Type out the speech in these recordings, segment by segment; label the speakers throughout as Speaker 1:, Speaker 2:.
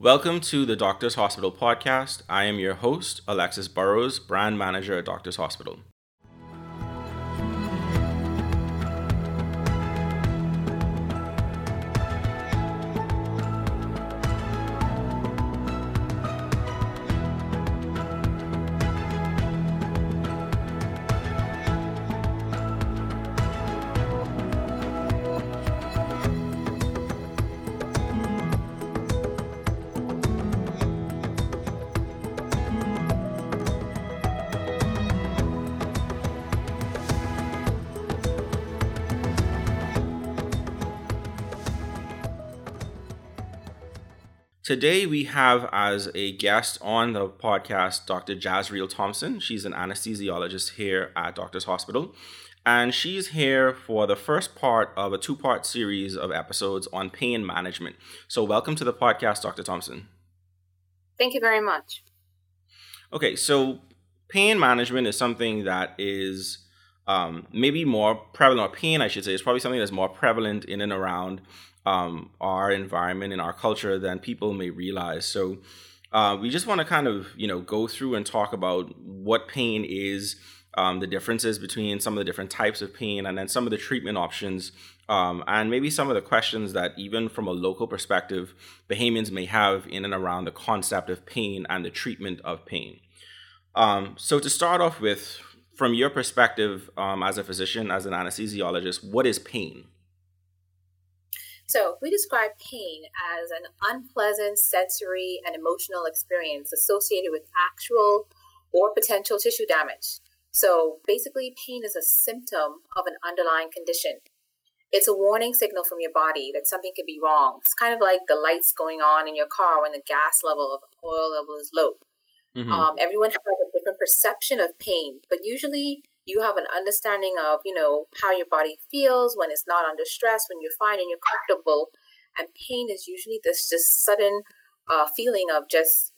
Speaker 1: Welcome to the Doctors Hospital podcast. I am your host, Alexis Burrows, brand manager at Doctors Hospital. Today, we have as a guest on the podcast Dr. Jazriel Thompson. She's an anesthesiologist here at Doctors Hospital. And she's here for the first part of a two part series of episodes on pain management. So, welcome to the podcast, Dr. Thompson.
Speaker 2: Thank you very much.
Speaker 1: Okay, so pain management is something that is um, maybe more prevalent, or pain, I should say, is probably something that's more prevalent in and around um, our environment and our culture than people may realize. So uh, we just want to kind of you know go through and talk about what pain is, um, the differences between some of the different types of pain, and then some of the treatment options, um, and maybe some of the questions that even from a local perspective, Bahamians may have in and around the concept of pain and the treatment of pain. Um, so to start off with, from your perspective um, as a physician, as an anesthesiologist, what is pain?
Speaker 2: So, we describe pain as an unpleasant sensory and emotional experience associated with actual or potential tissue damage. So, basically, pain is a symptom of an underlying condition. It's a warning signal from your body that something could be wrong. It's kind of like the lights going on in your car when the gas level of oil level is low. Mm-hmm. Um, everyone has a different perception of pain, but usually you have an understanding of you know how your body feels when it's not under stress when you're fine and you're comfortable. And pain is usually this just sudden uh, feeling of just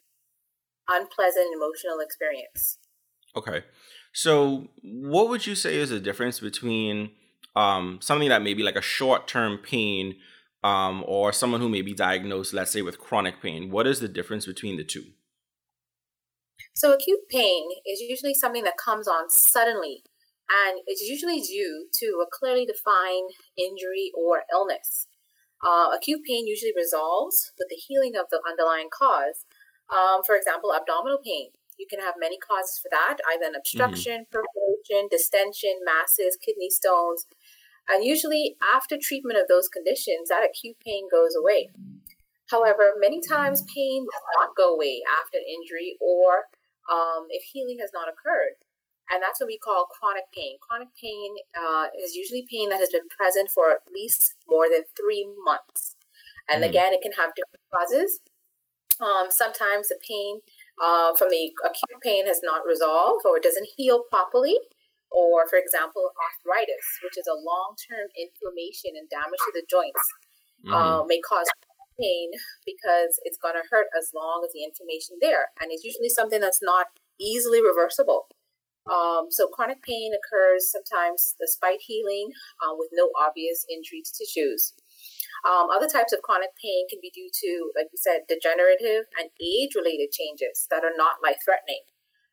Speaker 2: unpleasant emotional experience.
Speaker 1: Okay. So what would you say is the difference between um, something that may be like a short-term pain um, or someone who may be diagnosed let's say with chronic pain? What is the difference between the two
Speaker 2: so, acute pain is usually something that comes on suddenly, and it's usually due to a clearly defined injury or illness. Uh, acute pain usually resolves with the healing of the underlying cause. Um, for example, abdominal pain. You can have many causes for that, either an obstruction, mm-hmm. perforation, distension, masses, kidney stones. And usually, after treatment of those conditions, that acute pain goes away. However, many times pain does not go away after an injury or um, if healing has not occurred. And that's what we call chronic pain. Chronic pain uh, is usually pain that has been present for at least more than three months. And mm. again, it can have different causes. Um, sometimes the pain uh, from the acute pain has not resolved or it doesn't heal properly. Or, for example, arthritis, which is a long term inflammation and damage to the joints, mm. uh, may cause pain because it's going to hurt as long as the inflammation there. And it's usually something that's not easily reversible. Um, so chronic pain occurs sometimes despite healing uh, with no obvious injury to tissues. Um, other types of chronic pain can be due to, like we said, degenerative and age-related changes that are not life-threatening.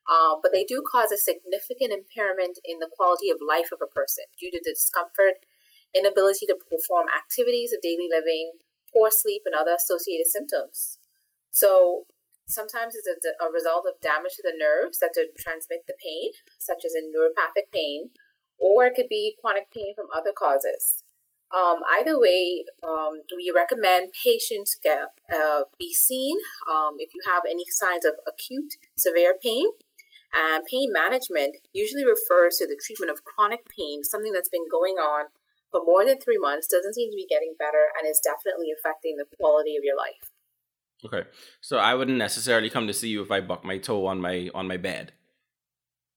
Speaker 2: Uh, but they do cause a significant impairment in the quality of life of a person due to discomfort, inability to perform activities of daily living, poor sleep, and other associated symptoms. So sometimes it's a, a result of damage to the nerves that transmit the pain, such as in neuropathic pain, or it could be chronic pain from other causes. Um, either way, um, we recommend patients get uh, be seen um, if you have any signs of acute severe pain. And pain management usually refers to the treatment of chronic pain, something that's been going on for more than three months, doesn't seem to be getting better, and is definitely affecting the quality of your life.
Speaker 1: Okay, so I wouldn't necessarily come to see you if I buck my toe on my on my bed.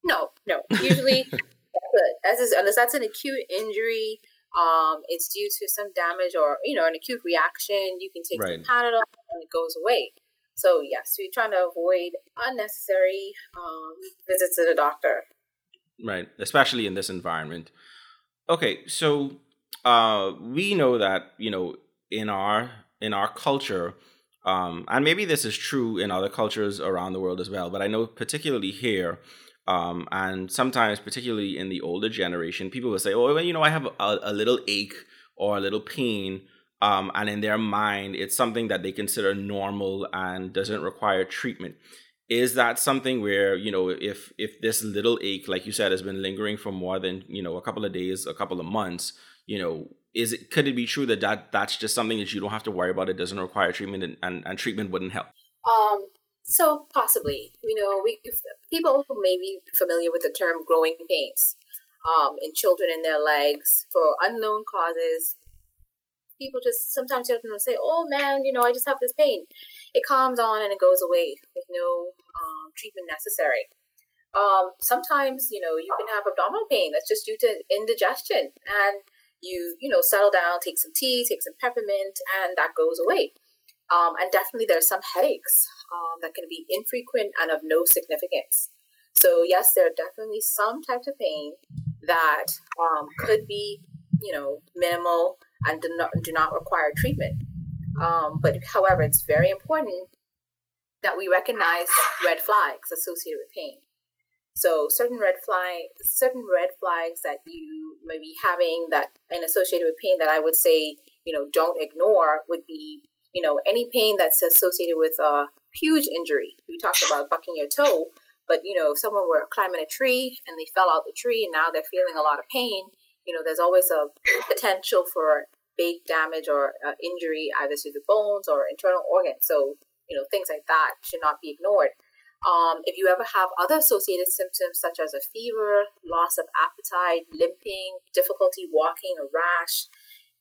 Speaker 2: No, no. Usually, as is, unless that's an acute injury, um, it's due to some damage or you know an acute reaction. You can take right. Panadol and it goes away. So yes, we're trying to avoid unnecessary um, visits to the doctor.
Speaker 1: Right, especially in this environment. Okay, so uh, we know that you know in our in our culture, um, and maybe this is true in other cultures around the world as well, but I know particularly here, um, and sometimes particularly in the older generation, people will say, "Oh, well, you know, I have a, a little ache or a little pain." Um, and in their mind, it's something that they consider normal and doesn't require treatment. Is that something where you know, if if this little ache, like you said, has been lingering for more than you know a couple of days, a couple of months, you know, is it could it be true that, that that's just something that you don't have to worry about? It doesn't require treatment and, and, and treatment wouldn't help.
Speaker 2: Um so possibly you know we people may be familiar with the term growing pains um, in children in their legs for unknown causes people just sometimes children will say oh man you know i just have this pain. It calms on and it goes away with no um, treatment necessary. Um, sometimes you know you can have abdominal pain that's just due to indigestion and you you know settle down take some tea take some peppermint and that goes away. Um, and definitely there are some headaches um, that can be infrequent and of no significance. So yes there are definitely some types of pain that um, could be you know minimal and do not, do not require treatment um, but however it's very important that we recognize red flags associated with pain so certain red flag, certain red flags that you may be having that and associated with pain that I would say, you know, don't ignore would be, you know, any pain that's associated with a huge injury. We talked about bucking your toe, but you know, if someone were climbing a tree and they fell out the tree and now they're feeling a lot of pain, you know, there's always a potential for big damage or uh, injury either to the bones or internal organs. So, you know, things like that should not be ignored. Um, if you ever have other associated symptoms such as a fever, loss of appetite, limping, difficulty walking, a rash,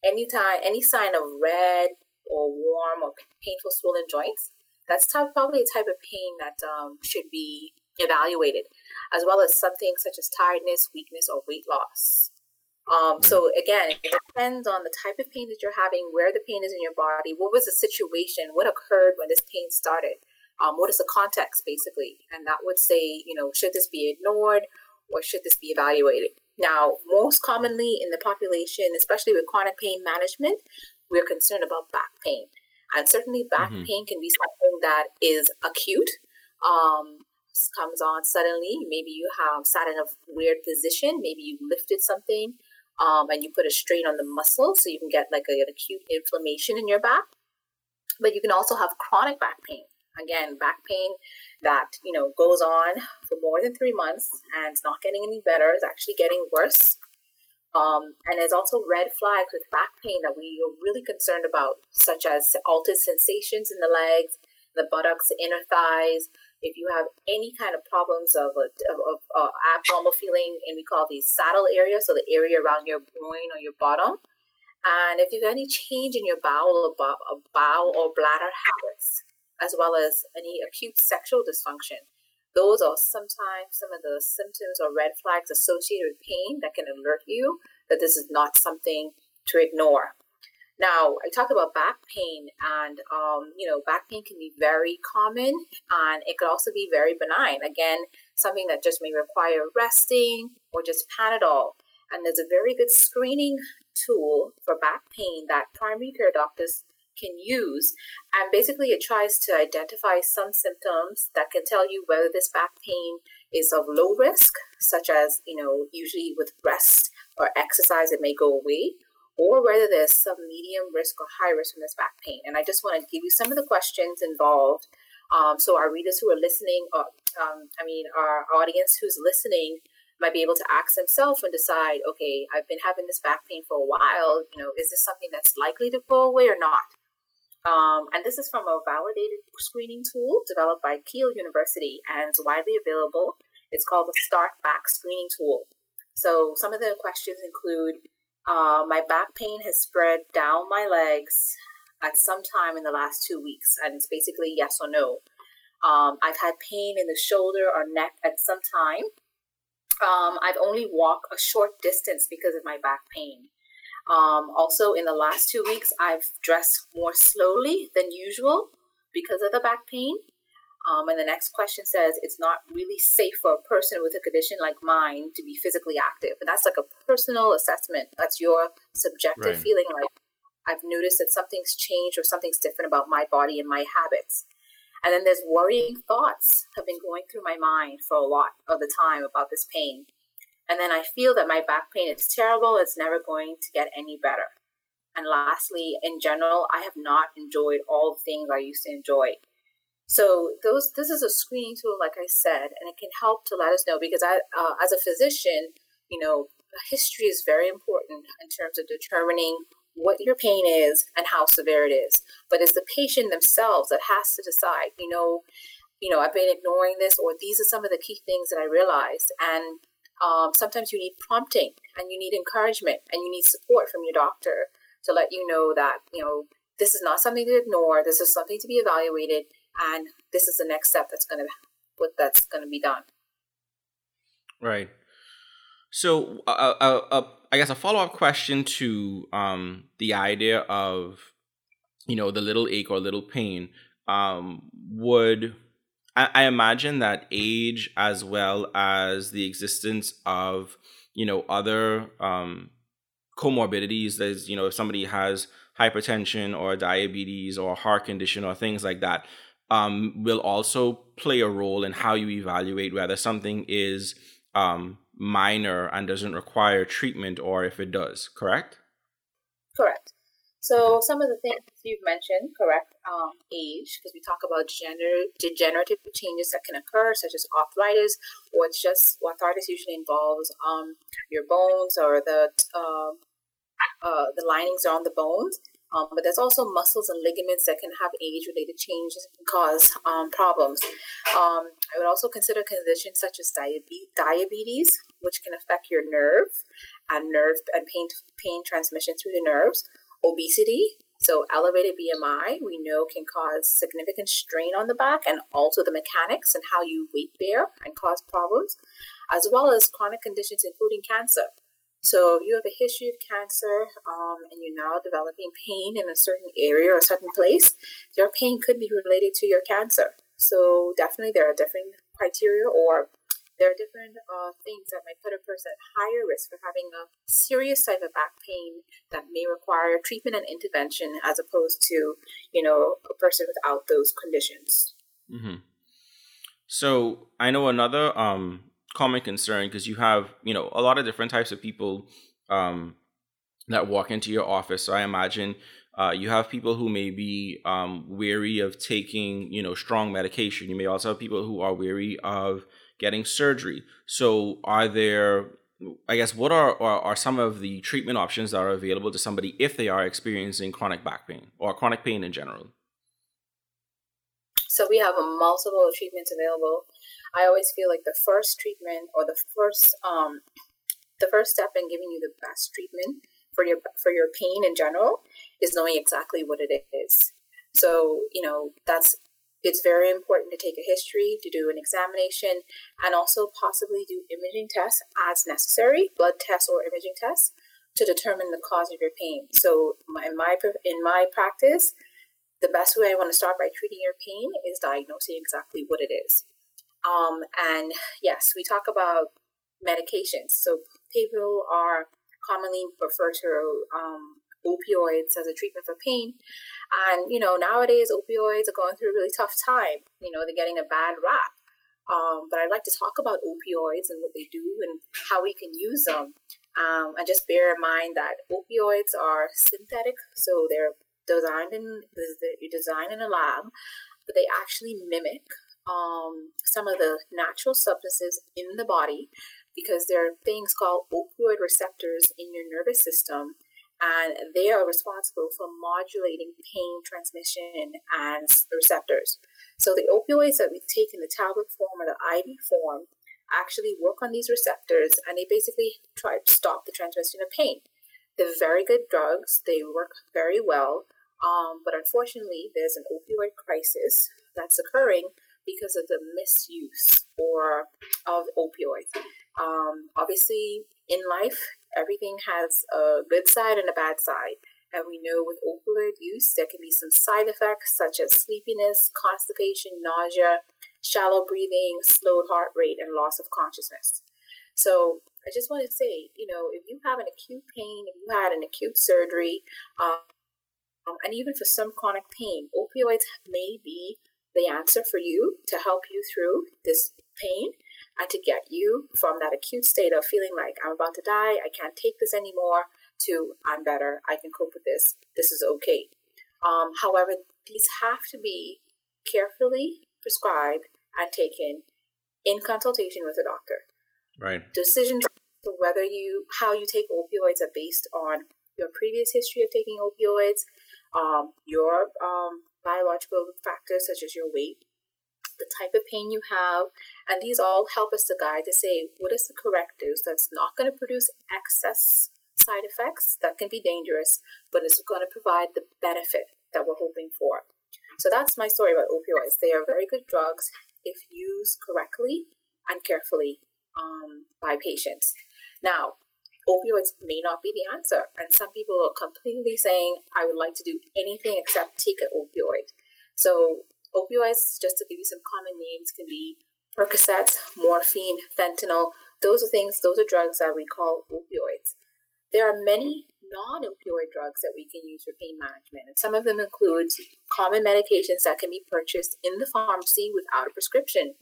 Speaker 2: any time, any sign of red or warm or painful swollen joints, that's type, probably a type of pain that um, should be evaluated, as well as something such as tiredness, weakness, or weight loss. Um, so again, it depends on the type of pain that you're having, where the pain is in your body, what was the situation, what occurred when this pain started um, what is the context basically? And that would say you know should this be ignored or should this be evaluated? Now most commonly in the population especially with chronic pain management we're concerned about back pain. And certainly back mm-hmm. pain can be something that is acute um, comes on suddenly. Maybe you have sat in a weird position. Maybe you lifted something um, and you put a strain on the muscle so you can get like a, an acute inflammation in your back. But you can also have chronic back pain. Again back pain that you know goes on for more than three months and it's not getting any better. It's actually getting worse. Um, and there's also red flags with back pain that we are really concerned about such as altered sensations in the legs the buttocks the inner thighs if you have any kind of problems of, a, of, of uh, abnormal feeling and we call these saddle areas so the area around your groin or your bottom and if you have any change in your bowel or bowel or bladder habits as well as any acute sexual dysfunction. Those are sometimes some of the symptoms or red flags associated with pain that can alert you that this is not something to ignore. Now, I talked about back pain, and um, you know, back pain can be very common, and it could also be very benign. Again, something that just may require resting or just Panadol. And there's a very good screening tool for back pain that primary care doctors can use. And basically, it tries to identify some symptoms that can tell you whether this back pain is of low risk, such as, you know, usually with rest or exercise, it may go away, or whether there's some medium risk or high risk from this back pain. And I just want to give you some of the questions involved. Um, so our readers who are listening, or, um, I mean, our audience who's listening, might be able to ask themselves and decide, okay, I've been having this back pain for a while. You know, is this something that's likely to go away or not? Um, and this is from a validated screening tool developed by Keele University and it's widely available. It's called the Start Back Screening Tool. So some of the questions include uh, my back pain has spread down my legs at some time in the last two weeks, and it's basically yes or no. Um, I've had pain in the shoulder or neck at some time. Um, I've only walked a short distance because of my back pain. Um, also, in the last two weeks, I've dressed more slowly than usual because of the back pain. Um, and the next question says it's not really safe for a person with a condition like mine to be physically active. And that's like a personal assessment. That's your subjective right. feeling like I've noticed that something's changed or something's different about my body and my habits. And then there's worrying thoughts have been going through my mind for a lot of the time about this pain. And then I feel that my back pain is terrible, it's never going to get any better. And lastly, in general, I have not enjoyed all the things I used to enjoy. So those this is a screening tool, like I said, and it can help to let us know because I, uh, as a physician, you know, history is very important in terms of determining what your pain is and how severe it is. But it's the patient themselves that has to decide, you know, you know, I've been ignoring this, or these are some of the key things that I realized. And um, sometimes you need prompting and you need encouragement and you need support from your doctor to let you know that, you know, this is not something to ignore. This is something to be evaluated. And this is the next step that's going to, what that's going to be done.
Speaker 1: Right. So, uh, uh, uh, I guess a follow up question to um, the idea of, you know, the little ache or little pain um, would. I, I imagine that age, as well as the existence of, you know, other um, comorbidities. There's, you know, if somebody has hypertension or diabetes or heart condition or things like that, um, will also play a role in how you evaluate whether something is um, minor and doesn't require treatment or if it does, correct?
Speaker 2: Correct. So some of the things you've mentioned, correct, um, age, because we talk about gener- degenerative changes that can occur, such as arthritis, or it's just arthritis usually involves um, your bones or the uh, uh, the linings on the bones. Um, but there's also muscles and ligaments that can have age-related changes and cause um, problems. Um, I would also consider conditions such as diabetes, which can affect your nerve and nerve and pain pain transmission through the nerves. Obesity, so elevated BMI, we know can cause significant strain on the back and also the mechanics and how you weight bear and cause problems, as well as chronic conditions including cancer. So if you have a history of cancer um, and you're now developing pain in a certain area or a certain place, your pain could be related to your cancer. So definitely there are different criteria or there are different uh, things that might put a person at higher risk for having a serious type of back pain that may require treatment and intervention as opposed to, you know, a person without those conditions.
Speaker 1: Mm-hmm. So I know another um, common concern because you have you know a lot of different types of people um, that walk into your office. So I imagine uh, you have people who may be um, weary of taking you know strong medication. You may also have people who are weary of getting surgery. So are there I guess what are, are, are some of the treatment options that are available to somebody if they are experiencing chronic back pain or chronic pain in general?
Speaker 2: So we have multiple treatments available. I always feel like the first treatment or the first um, the first step in giving you the best treatment for your for your pain in general is knowing exactly what it is. So you know that's it's very important to take a history, to do an examination, and also possibly do imaging tests as necessary, blood tests or imaging tests, to determine the cause of your pain. So in my in my practice, the best way I want to start by treating your pain is diagnosing exactly what it is. Um, and yes, we talk about medications. So people are commonly referred to um, opioids as a treatment for pain. And, you know, nowadays opioids are going through a really tough time. You know, they're getting a bad rap. Um, but I'd like to talk about opioids and what they do and how we can use them. Um, and just bear in mind that opioids are synthetic, so they're designed in they're designed in a lab, but they actually mimic um, some of the natural substances in the body because there are things called opioid receptors in your nervous system and they are responsible for modulating pain transmission and receptors. So the opioids that we take in the tablet form or the IV form actually work on these receptors and they basically try to stop the transmission of pain. They're very good drugs, they work very well, um, but unfortunately, there's an opioid crisis that's occurring because of the misuse or of opioids. Um, obviously, in life, everything has a good side and a bad side. And we know with opioid use, there can be some side effects such as sleepiness, constipation, nausea, shallow breathing, slowed heart rate, and loss of consciousness. So I just want to say, you know, if you have an acute pain, if you had an acute surgery, um, and even for some chronic pain, opioids may be the answer for you to help you through this pain and to get you from that acute state of feeling like I'm about to die, I can't take this anymore, to I'm better, I can cope with this, this is okay. Um, however, these have to be carefully prescribed and taken in consultation with a doctor.
Speaker 1: Right.
Speaker 2: Decisions to whether you how you take opioids are based on your previous history of taking opioids, um, your um, biological factors such as your weight, the type of pain you have, and these all help us to guide to say what is the correct dose that's not going to produce excess side effects that can be dangerous, but it's going to provide the benefit that we're hoping for. So that's my story about opioids. They are very good drugs if used correctly and carefully um, by patients. Now, opioids may not be the answer, and some people are completely saying, I would like to do anything except take an opioid. So, opioids, just to give you some common names, can be Percocet, morphine, fentanyl. Those are things, those are drugs that we call opioids. There are many non opioid drugs that we can use for pain management, and some of them include common medications that can be purchased in the pharmacy without a prescription.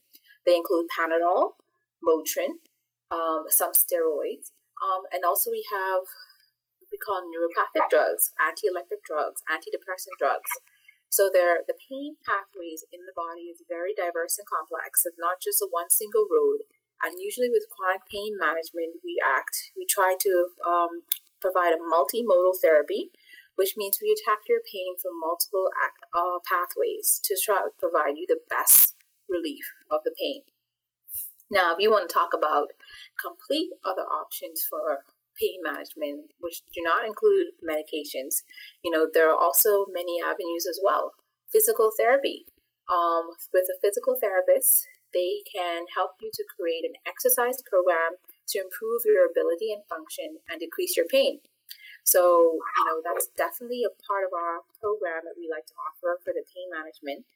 Speaker 2: They include Panadol, Motrin, um, some steroids, um, and also we have what we call neuropathic drugs, anti-epileptic drugs, antidepressant drugs. So there, the pain pathways in the body is very diverse and complex. It's not just a one single road. And usually with chronic pain management, we act, we try to um, provide a multimodal therapy, which means we attack your pain from multiple uh, pathways to try to provide you the best relief of the pain. Now, if you want to talk about complete other options for pain management, which do not include medications, you know, there are also many avenues as well. Physical therapy. Um, with a physical therapist, they can help you to create an exercise program to improve your ability and function and decrease your pain. So, you know, that's definitely a part of our program that we like to offer for the pain management.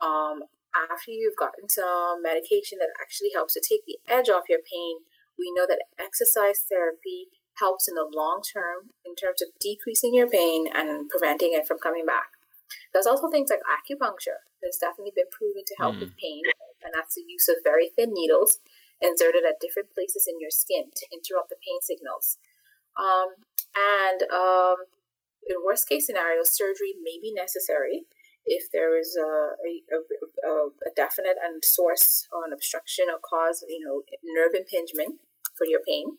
Speaker 2: Um, after you've gotten some medication that actually helps to take the edge off your pain, we know that exercise therapy helps in the long term in terms of decreasing your pain and preventing it from coming back. There's also things like acupuncture. There's definitely been proven to help mm. with pain, and that's the use of very thin needles inserted at different places in your skin to interrupt the pain signals. Um, and um, in worst case scenario, surgery may be necessary if there is a, a, a, a definite and source or an obstruction or cause, you know, nerve impingement for your pain.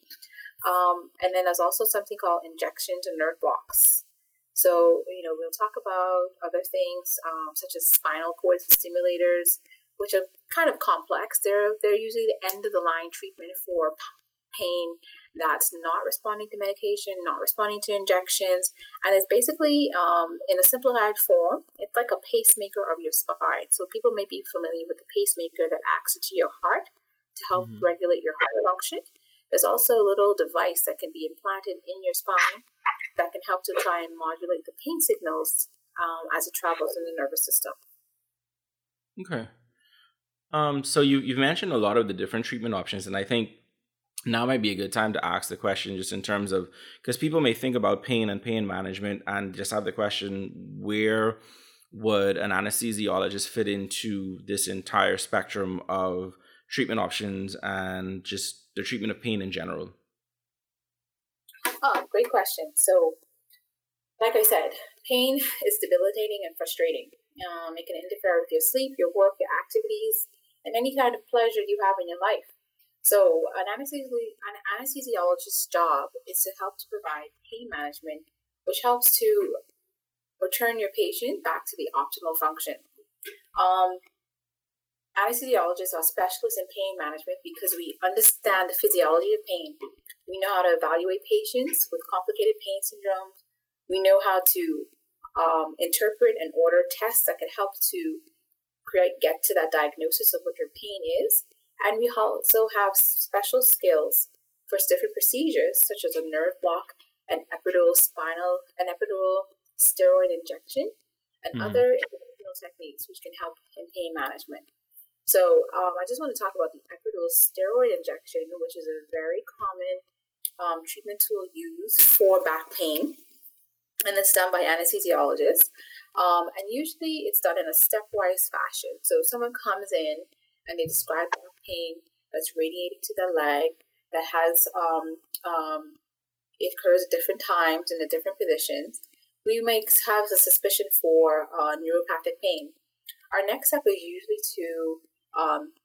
Speaker 2: Um, and then there's also something called injections and nerve blocks. So, you know, we'll talk about other things um, such as spinal cord stimulators, which are kind of complex. They're they're usually the end of the line treatment for pain that's not responding to medication, not responding to injections, and it's basically um, in a simplified form. It's like a pacemaker of your spine. So people may be familiar with the pacemaker that acts into your heart to help mm-hmm. regulate your heart function. There's also a little device that can be implanted in your spine that can help to try and modulate the pain signals um, as it travels in the nervous system.
Speaker 1: Okay. Um, so you you've mentioned a lot of the different treatment options, and I think now might be a good time to ask the question just in terms of because people may think about pain and pain management and just have the question where would an anesthesiologist fit into this entire spectrum of treatment options and just the treatment of pain in general?
Speaker 2: Oh, great question. So, like I said, pain is debilitating and frustrating. Um, it can interfere with your sleep, your work, your activities, and any kind of pleasure you have in your life. So, an, anesthesi- an anesthesiologist's job is to help to provide pain management, which helps to return your patient back to the optimal function. Um, anesthesiologists are specialists in pain management because we understand the physiology of pain. We know how to evaluate patients with complicated pain syndromes. We know how to um, interpret and order tests that can help to create, get to that diagnosis of what your pain is and we also have special skills for different procedures, such as a nerve block, an epidural spinal, an epidural steroid injection, and mm. other interventional techniques which can help in pain management. So um, I just want to talk about the epidural steroid injection, which is a very common um, treatment tool used for back pain. and it's done by anesthesiologists. Um, and usually it's done in a stepwise fashion. So someone comes in and they describe back pain that's radiating to the leg that has um, um, it occurs at different times in the different positions. We might have a suspicion for uh, neuropathic pain. Our next step is usually to, um,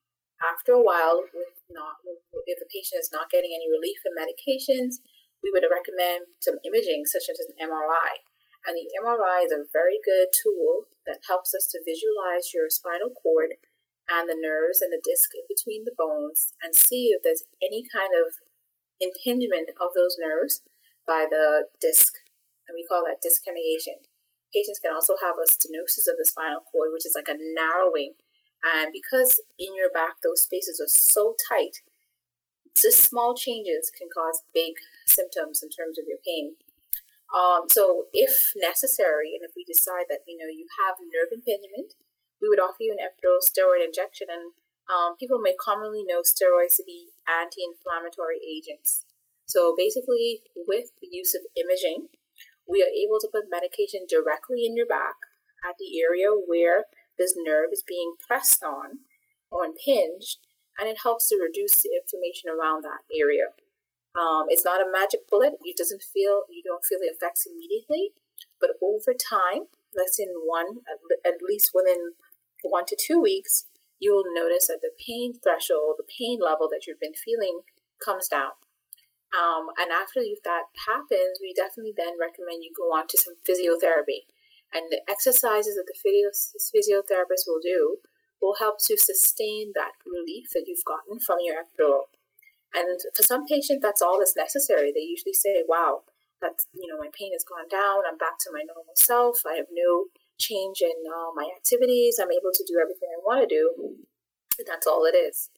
Speaker 2: after a while, with not if the patient is not getting any relief from medications, we would recommend some imaging, such as an MRI. And the MRI is a very good tool that helps us to visualize your spinal cord and the nerves and the disc in between the bones and see if there's any kind of impingement of those nerves by the disc. And we call that disc herniation. Patients can also have a stenosis of the spinal cord, which is like a narrowing. And because in your back those spaces are so tight, just small changes can cause big symptoms in terms of your pain. Um, so, if necessary, and if we decide that you know you have nerve impingement, we would offer you an epidural steroid injection. And um, people may commonly know steroids to be anti-inflammatory agents. So, basically, with the use of imaging, we are able to put medication directly in your back at the area where this nerve is being pressed on or impinged, and it helps to reduce the inflammation around that area. Um, it's not a magic bullet. It doesn't feel you don't feel the effects immediately, but over time, less than one, at least within one to two weeks, you will notice that the pain threshold, the pain level that you've been feeling, comes down. Um, and after that happens, we definitely then recommend you go on to some physiotherapy. And the exercises that the physiotherapist will do will help to sustain that relief that you've gotten from your epidural. And for some patients, that's all that's necessary. They usually say, wow, that's, you know, my pain has gone down. I'm back to my normal self. I have no change in uh, my activities. I'm able to do everything I want to do. And that's all it is.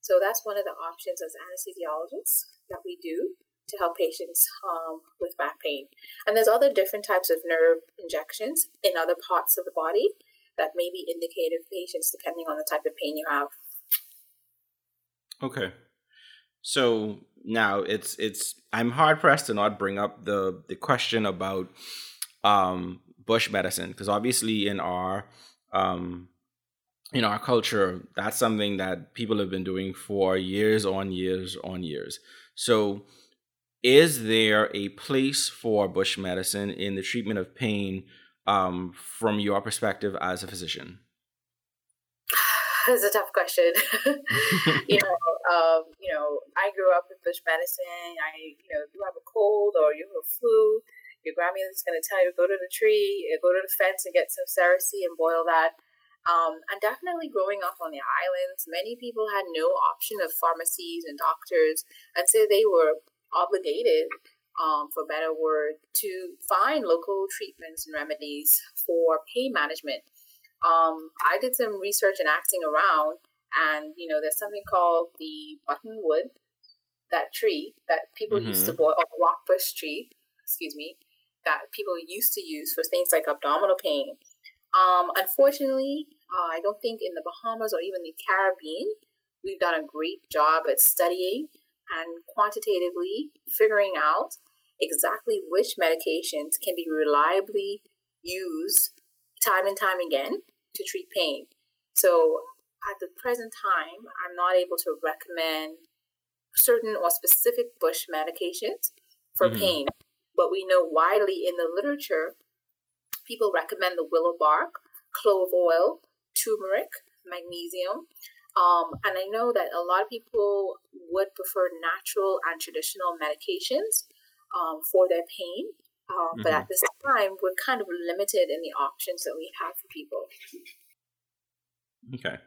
Speaker 2: So that's one of the options as anesthesiologists that we do to help patients um, with back pain. And there's other different types of nerve injections in other parts of the body that may be indicated for patients depending on the type of pain you have.
Speaker 1: Okay. So now it's it's I'm hard pressed to not bring up the the question about um, bush medicine because obviously in our um, in our culture that's something that people have been doing for years on years on years. So is there a place for bush medicine in the treatment of pain um, from your perspective as a physician?
Speaker 2: It's a tough question. you know, um, you know, I grew up with bush medicine. I, you know, you have a cold or you have a flu, your grandmother's going to tell you go to the tree, uh, go to the fence and get some cerasee and boil that. Um, and definitely growing up on the islands, many people had no option of pharmacies and doctors, and so they were obligated, um, for better word, to find local treatments and remedies for pain management um, I did some research and asking around, and you know, there's something called the buttonwood, that tree that people mm-hmm. used to boil, a rockbush tree, excuse me, that people used to use for things like abdominal pain. Um, unfortunately, uh, I don't think in the Bahamas or even the Caribbean we've done a great job at studying and quantitatively figuring out exactly which medications can be reliably used time and time again to treat pain. So at the present time, I'm not able to recommend certain or specific bush medications for mm-hmm. pain, but we know widely in the literature, people recommend the willow bark, clove oil, turmeric, magnesium. Um, and I know that a lot of people would prefer natural and traditional medications um, for their pain. Um, mm-hmm. But at this time, we're kind of limited in the options that we have for people.
Speaker 1: Okay.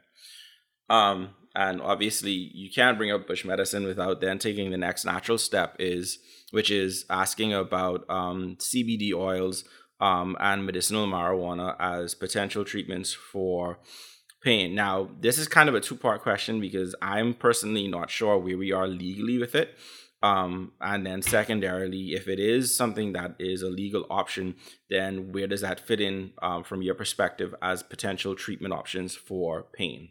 Speaker 1: Um, and obviously, you can't bring up bush medicine without then taking the next natural step, is which is asking about um, CBD oils um, and medicinal marijuana as potential treatments for pain. Now, this is kind of a two part question because I'm personally not sure where we are legally with it. Um, and then secondarily, if it is something that is a legal option, then where does that fit in um, from your perspective as potential treatment options for pain?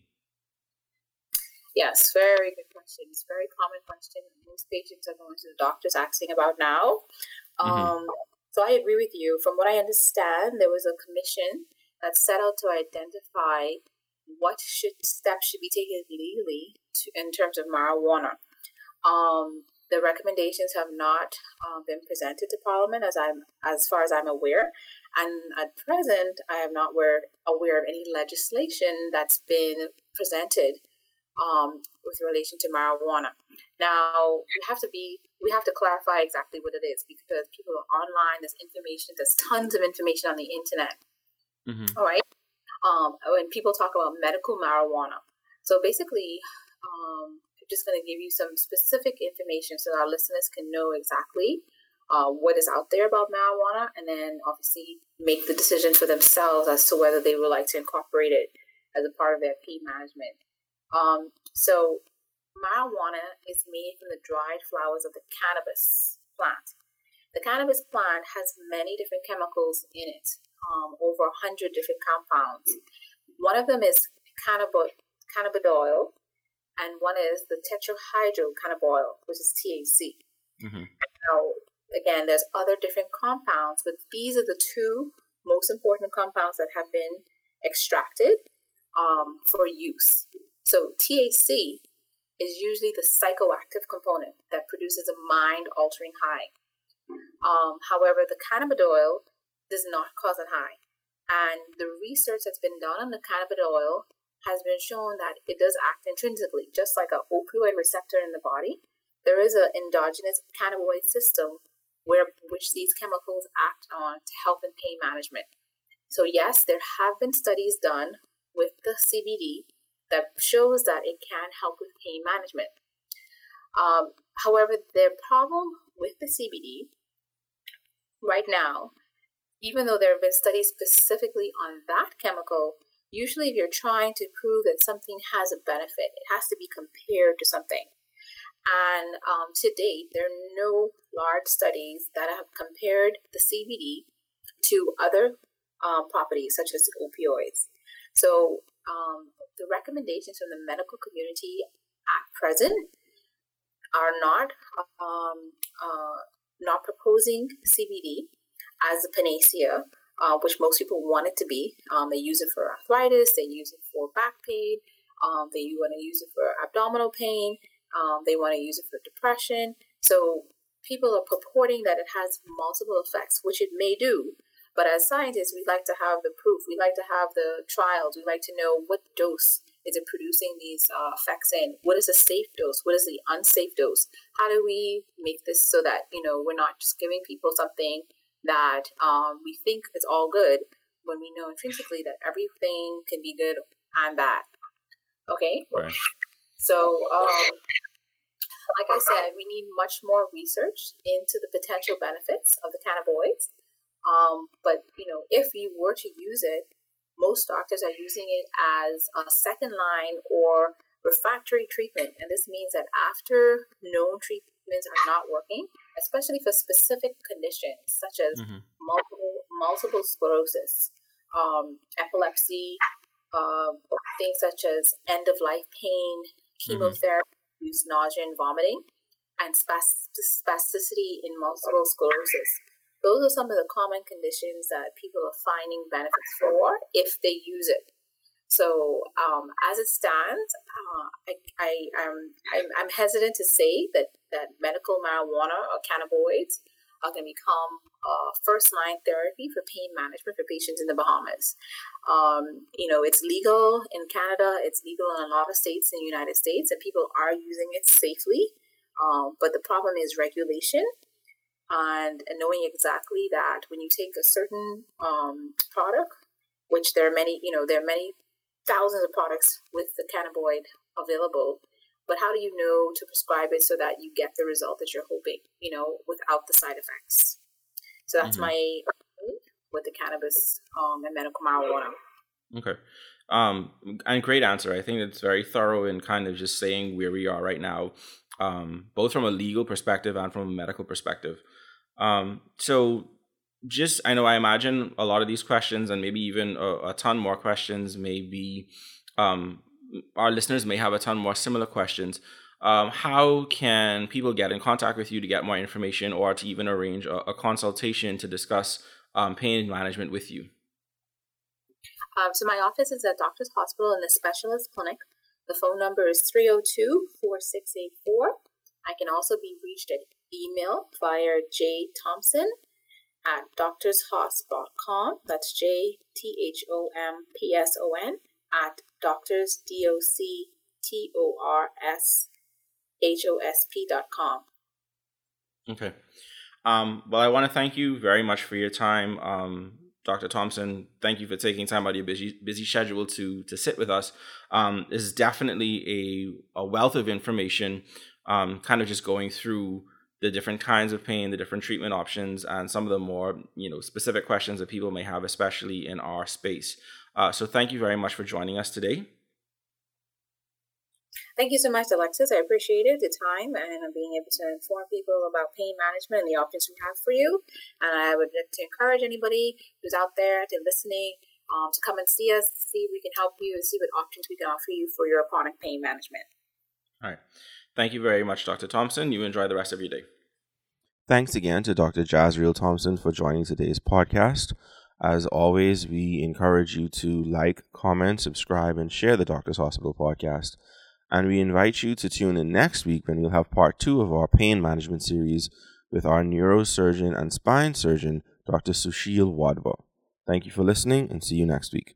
Speaker 2: Yes, very good question. It's a very common question most patients are going to the doctors asking about now. Mm-hmm. Um, So I agree with you. From what I understand, there was a commission that set out to identify what should steps should be taken legally to, in terms of marijuana. Um, the recommendations have not uh, been presented to Parliament, as I'm as far as I'm aware, and at present, I am not aware aware of any legislation that's been presented um, with relation to marijuana. Now, we have to be we have to clarify exactly what it is because people are online. There's information. There's tons of information on the internet. Mm-hmm. All right. Um, when people talk about medical marijuana, so basically, um, I'm just going to give you some specific information so our listeners can know exactly uh, what is out there about marijuana, and then obviously make the decision for themselves as to whether they would like to incorporate it as a part of their pain management. Um, so, marijuana is made from the dried flowers of the cannabis plant. The cannabis plant has many different chemicals in it, um, over 100 different compounds. One of them is cannabidiol, and one is the tetrahydrocannabinol, which is THC. Mm-hmm. Now, again, there's other different compounds, but these are the two most important compounds that have been extracted um, for use. So THC is usually the psychoactive component that produces a mind-altering high. Um, however, the cannabidiol does not cause a high. And the research that's been done on the cannabidiol has been shown that it does act intrinsically, just like an opioid receptor in the body. There is an endogenous cannabinoid system where which these chemicals act on to help in pain management. So yes, there have been studies done with the CBD that shows that it can help with pain management. Um, however, the problem with the CBD right now, even though there have been studies specifically on that chemical, usually if you're trying to prove that something has a benefit, it has to be compared to something. And um, to date, there are no large studies that have compared the CBD to other uh, properties such as opioids. So um, the recommendations from the medical community at present are not um, uh, not proposing CBD as a panacea, uh, which most people want it to be. Um, they use it for arthritis, they use it for back pain, um, they want to use it for abdominal pain, um, they want to use it for depression. So people are purporting that it has multiple effects, which it may do. But as scientists, we like to have the proof. We like to have the trials. We like to know what dose is it producing these uh, effects in? What is a safe dose? What is the unsafe dose? How do we make this so that you know we're not just giving people something that um, we think is all good when we know intrinsically that everything can be good and bad. Okay. Right. So, um, like I said, we need much more research into the potential benefits of the cannabinoids. Um, but you know, if you were to use it most doctors are using it as a second line or refractory treatment. And this means that after known treatments are not working, especially for specific conditions such as mm-hmm. multiple, multiple sclerosis, um, epilepsy, uh, things such as end of life pain, mm-hmm. chemotherapy, mm-hmm. nausea and vomiting, and spasticity in multiple sclerosis those are some of the common conditions that people are finding benefits for if they use it. So, um, as it stands, uh, I, I, am I'm, I'm hesitant to say that, that medical marijuana or cannabinoids are going to become uh, first line therapy for pain management for patients in the Bahamas. Um, you know, it's legal in Canada, it's legal in a lot of states in the United States, and people are using it safely. Um, but the problem is regulation and, and knowing exactly that when you take a certain um, product, which there are many, you know, there are many thousands of products with the cannabinoid available, but how do you know to prescribe it so that you get the result that you're hoping, you know, without the side effects? So that's mm-hmm. my with the cannabis um, and medical marijuana.
Speaker 1: Okay. Um, and great answer. I think it's very thorough in kind of just saying where we are right now, um, both from a legal perspective and from a medical perspective. Um, so just I know I imagine a lot of these questions and maybe even a, a ton more questions maybe um, our listeners may have a ton more similar questions. um, how can people get in contact with you to get more information or to even arrange a, a consultation to discuss um, pain management with you?
Speaker 2: Um, so my office is at Doctor's Hospital in the Specialist Clinic. The phone number is 302 4684. I can also be reached at email via jthompson at doctorshosp.com. That's J T H O M P S O N at doctors, D O C T O R S H O S P dot com.
Speaker 1: Okay. Um, well, I want to thank you very much for your time. Um, Dr. Thompson, thank you for taking time out of your busy busy schedule to to sit with us. Um, this is definitely a, a wealth of information, um, kind of just going through the different kinds of pain, the different treatment options, and some of the more you know specific questions that people may have, especially in our space. Uh, so, thank you very much for joining us today.
Speaker 2: Thank you so much, Alexis. I appreciate it, the time, and being able to inform people about pain management and the options we have for you. And I would like to encourage anybody who's out there to listening um, to come and see us, see if we can help you, and see what options we can offer you for your chronic pain management.
Speaker 1: All right. Thank you very much, Dr. Thompson. You enjoy the rest of your day.
Speaker 3: Thanks again to Dr. Jazriel Thompson for joining today's podcast. As always, we encourage you to like, comment, subscribe, and share the Doctor's Hospital podcast. And we invite you to tune in next week when we'll have part two of our pain management series with our neurosurgeon and spine surgeon, Dr. Sushil Wadhwa. Thank you for listening and see you next week.